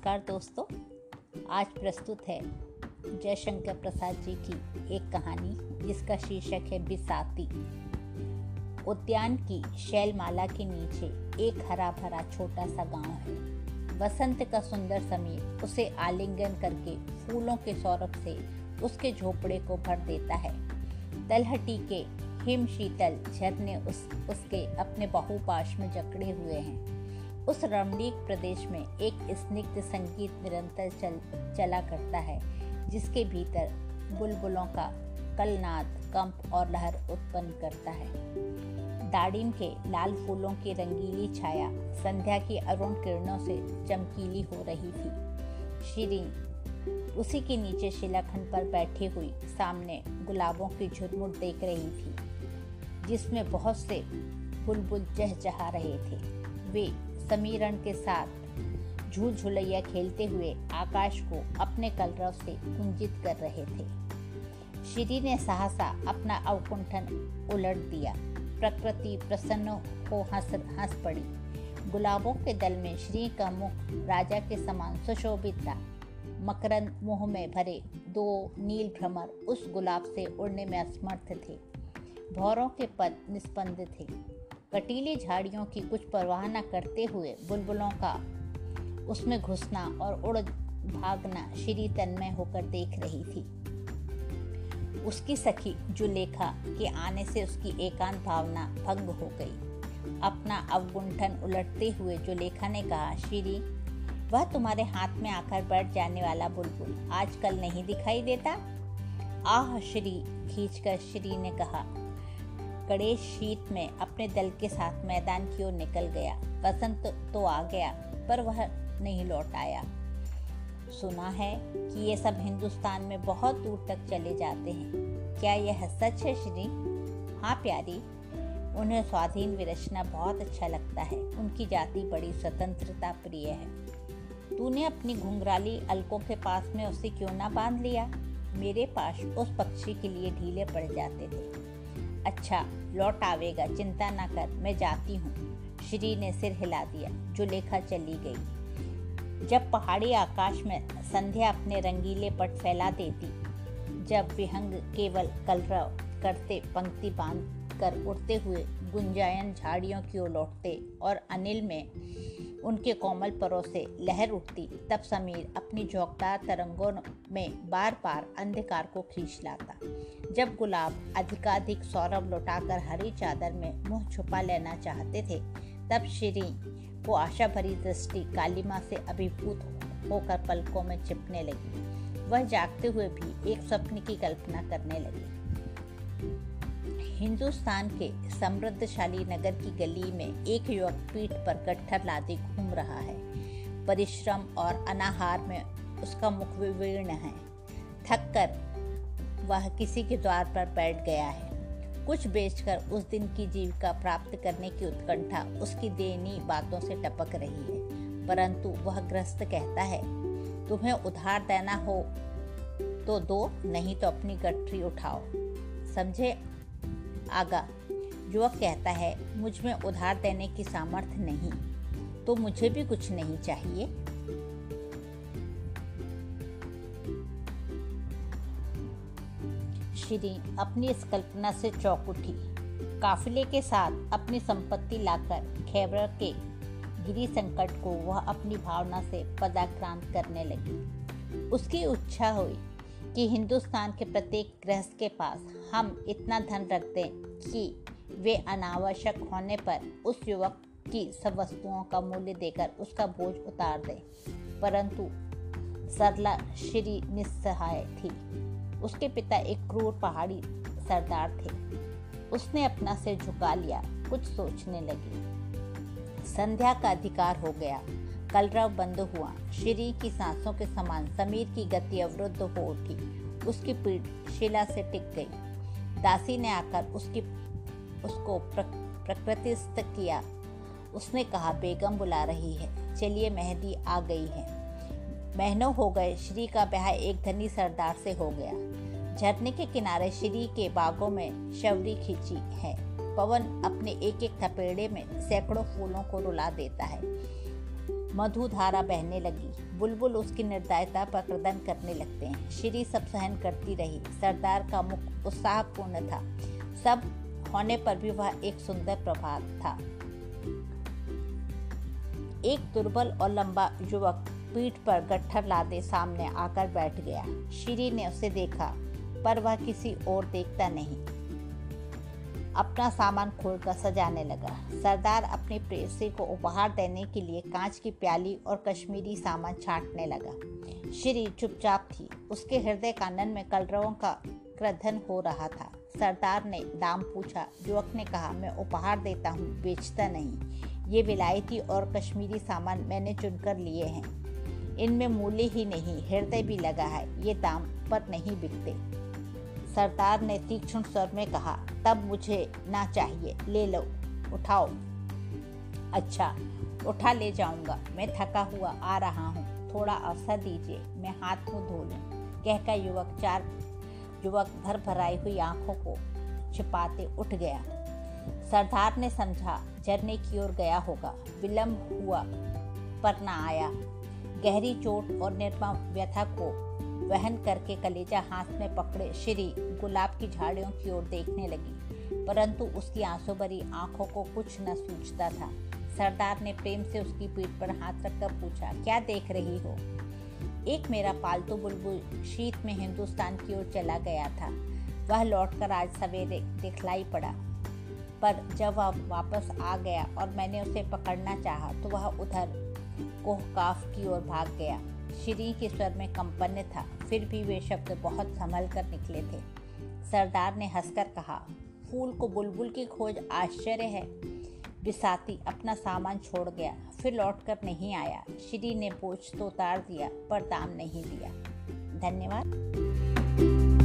नमस्कार दोस्तों, आज प्रस्तुत है जयशंकर प्रसाद जी की एक कहानी, जिसका शीर्षक है बिसाती। उद्यान की शैलमाला के नीचे एक हरा भरा छोटा सा गाँव है। बसंत का सुंदर समीर उसे आलिंगन करके फूलों के सौरभ से उसके झोपड़े को भर देता है। तलहटी के हिम शीतल झरने उस, उसके अपने बहुपाश में जकड़े हुए हैं। उस रमणीक प्रदेश में एक स्निग्ध संगीत निरंतर चल, चला करता है, जिसके भीतर बुलबुलों का कलनाद, कंप और लहर उत्पन्न करता है। दाड़िम के लाल फूलों की रंगीली छाया संध्या की अरुण किरणों से चमकीली हो रही थी। श्री उसी के नीचे शिलाखंड पर बैठी हुई सामने गुलाबों की झुरमुट देख रही थी, जिसमें बहुत से बुलबुल चहचहा रहे थे। वे समीरण के साथ झूल झुलैया खेलते हुए आकाश को अपने कलरव से कुंजित कर रहे थे। श्री ने सहसा अपना अवकुंठन उलट दिया। प्रकृति प्रसन्न हो हंस हंस पड़ी। गुलाबों के दल में श्री का मुख राजा के समान सुशोभित था। मकरंद मुँह में भरे दो नील भ्रमर उस गुलाब से उड़ने में असमर्थ थे। भौरों के पद निस्पंद थे। कटीली झाड़ियों की कुछ परवाह न करते हुए बुलबुलों का उसमें घुसना और उड़ भागना श्री तन्मय होकर देख रही थी। उसकी सखी जुलेखा के आने से उसकी एकांत भावना भंग हो गई। अपना अवगुंठन उलटते हुए जुलेखा ने कहा, श्री, वह तुम्हारे हाथ में आकर बैठ जाने वाला बुलबुल आजकल नहीं दिखाई देता? आह, श्री, खींचकर श्री ने कहा कड़े शीत में अपने दल के साथ मैदान की ओर निकल गया। बसंत तो आ गया, पर वह नहीं लौट आया। सुना है कि ये सब हिंदुस्तान में बहुत दूर तक चले जाते हैं। क्या यह सच है, श्री? हाँ प्यारी। उन्हें स्वाधीन विरचना बहुत अच्छा लगता है। उनकी जाति बड़ी स्वतंत्रता प्रिय है। तूने अपनी घुंघराली अलकों के पास में उसे क्यों ना बाँध लिया? मेरे पास उस पक्षी के लिए ढीले पड़ जाते थे। अच्छा लौट आवेगा, चिंता ना कर, मैं जाती हूँ। श्री ने सिर हिला दिया जुलेखा चली गई। जब पहाड़ी आकाश में संध्या अपने रंगीले पट फैला देती, जब विहंग केवल कलरव करते पंक्ति बाँध कर उड़ते हुए गुंजायन झाड़ियों की ओर लौटते और अनिल में उनके कोमल परों से लहर उठती। तब समीर अपनी झोंकदार तरंगों में बार बार अंधकार को खींच लाता। जब गुलाब अधिकाधिक सौरभ लौटाकर हरी चादर में मुँह छुपा लेना चाहते थे, तब श्री को आशा भरी दृष्टि कालीमा से अभिभूत होकर पलकों में चिपने लगी। वह जागते हुए भी एक स्वप्न की कल्पना करने लगी। हिंदुस्तान के समृद्धशाली नगर की गली में एक युवक पीठ पर गट्ठर लादे घूम रहा है। परिश्रम और अनाहार में उसका मुख विवीर्ण है। थक कर वह किसी के द्वार पर बैठ गया है। कुछ बेचकर उस दिन की जीविका प्राप्त करने की उत्कंठा उसकी देनी बातों से टपक रही है, परंतु वह ग्रस्त कहता है, तुम्हें उधार देना हो तो दो, नहीं तो अपनी गठरी उठाओ। समझे? आगा। युवक कहता है, मुझमें उधार देने की सामर्थ्य नहीं तो मुझे भी कुछ नहीं चाहिए। श्री अपनी इस कल्पना से चौक उठी। काफिले के साथ अपनी संपत्ति लाकर खैबर के गिरी संकट को वह अपनी भावना से पदाक्रांत करने लगी। उसकी इच्छा हुई कि हिंदुस्तान के प्रत्येक गृहस्थ के पास हम इतना धन रख दें कि वे अनावश्यक होने पर उस युवक की सब वस्तुओं का मूल्य देकर उसका बोझ उतार दें। परंतु सरला श्री निस्सहाय थी। उसके पिता एक क्रूर पहाड़ी सरदार थे। उसने अपना सिर झुका लिया, कुछ सोचने लगी। संध्या का अधिकार हो गया। कलरव बंद हुआ। श्री की सांसों के समान समीर की गति अवरुद्ध हो उठी। उसकी पीठ शिला से टिक गई। दासी ने आकर उसकी, उसको प्रकृतिस्थ किया। उसने कहा, बेगम बुला रही है। चलिए, मेहंदी आ गई है। महीनों हो गए। श्री का ब्याह एक धनी सरदार से हो गया। झरने के किनारे श्री के बागों में शवरी खींची है। पवन अपने एक एक थपेड़े में सैकड़ों फूलों को रुला देता है। मधु धारा बहने लगी। बुलबुल उसकी निर्दयता पर प्रदन करने लगते हैं। श्री सब सहन करती रही। सरदार का मुख उत्साहपूर्ण था। सब होने पर भी वह एक सुंदर प्रभात था। एक दुर्बल और लंबा युवक पीठ पर गट्ठर लादे सामने आकर बैठ गया। श्री ने उसे देखा, पर वह किसी और देखता नहीं। अपना सामान खोलकर सजाने लगा। सरदार अपनी प्रेसी को उपहार देने के लिए कांच की प्याली और कश्मीरी सामान छांटने लगा। श्री चुपचाप थी। उसके हृदय कानन में कलरवों का क्रधन हो रहा था। सरदार ने दाम पूछा। युवक ने कहा, मैं उपहार देता हूँ, बेचता नहीं। ये विलायती और कश्मीरी सामान मैंने चुनकर लिए हैं। इनमें मूल्य ही नहीं, हृदय भी लगा है। ये दाम पर नहीं बिकते। सरदार ने तीक्ष्ण स्वर में कहा, तब मुझे ना चाहिए, ले लो, उठाओ। अच्छा उठा ले जाऊँगा, मैं थका हुआ आ रहा हूँ, थोड़ा अवसर दीजिए, मैं हाथ मुँह धो लूँ। कहकर युवक चार, युवक भर भराई हुई आँखों को छिपाते उठ गया। सरदार ने समझा, झरने की ओर गया होगा, विलंब हुआ पर ना आया। गहरी चोट और निर्मा व्यथा को वहन करके कलेजा हाथ में पकड़े श्री गुलाब की झाड़ियों की ओर देखने लगी, परंतु उसकी आँसू भरी आँखों को कुछ न सूझता था। सरदार ने प्रेम से उसकी पीठ पर हाथ रखकर पूछा, क्या देख रही हो? एक मेरा पालतू बुलबुल शीत में हिंदुस्तान की ओर चला गया था। वह लौटकर आज सवेरे दिखलाई पड़ा, पर जब वह वापस आ गया और मैंने उसे पकड़ना चाहा तो वह उधर कोहकाफ की ओर भाग गया। श्री के स्वर में कंपन्य था, फिर भी वे शब्द बहुत संभल कर निकले थे। सरदार ने हंसकर कहा, फूल को बुलबुल की खोज आश्चर्य है। बिसाती अपना सामान छोड़ गया, फिर लौटकर नहीं आया। श्री ने बोझ तो उतार दिया, पर दाम नहीं दिया। धन्यवाद।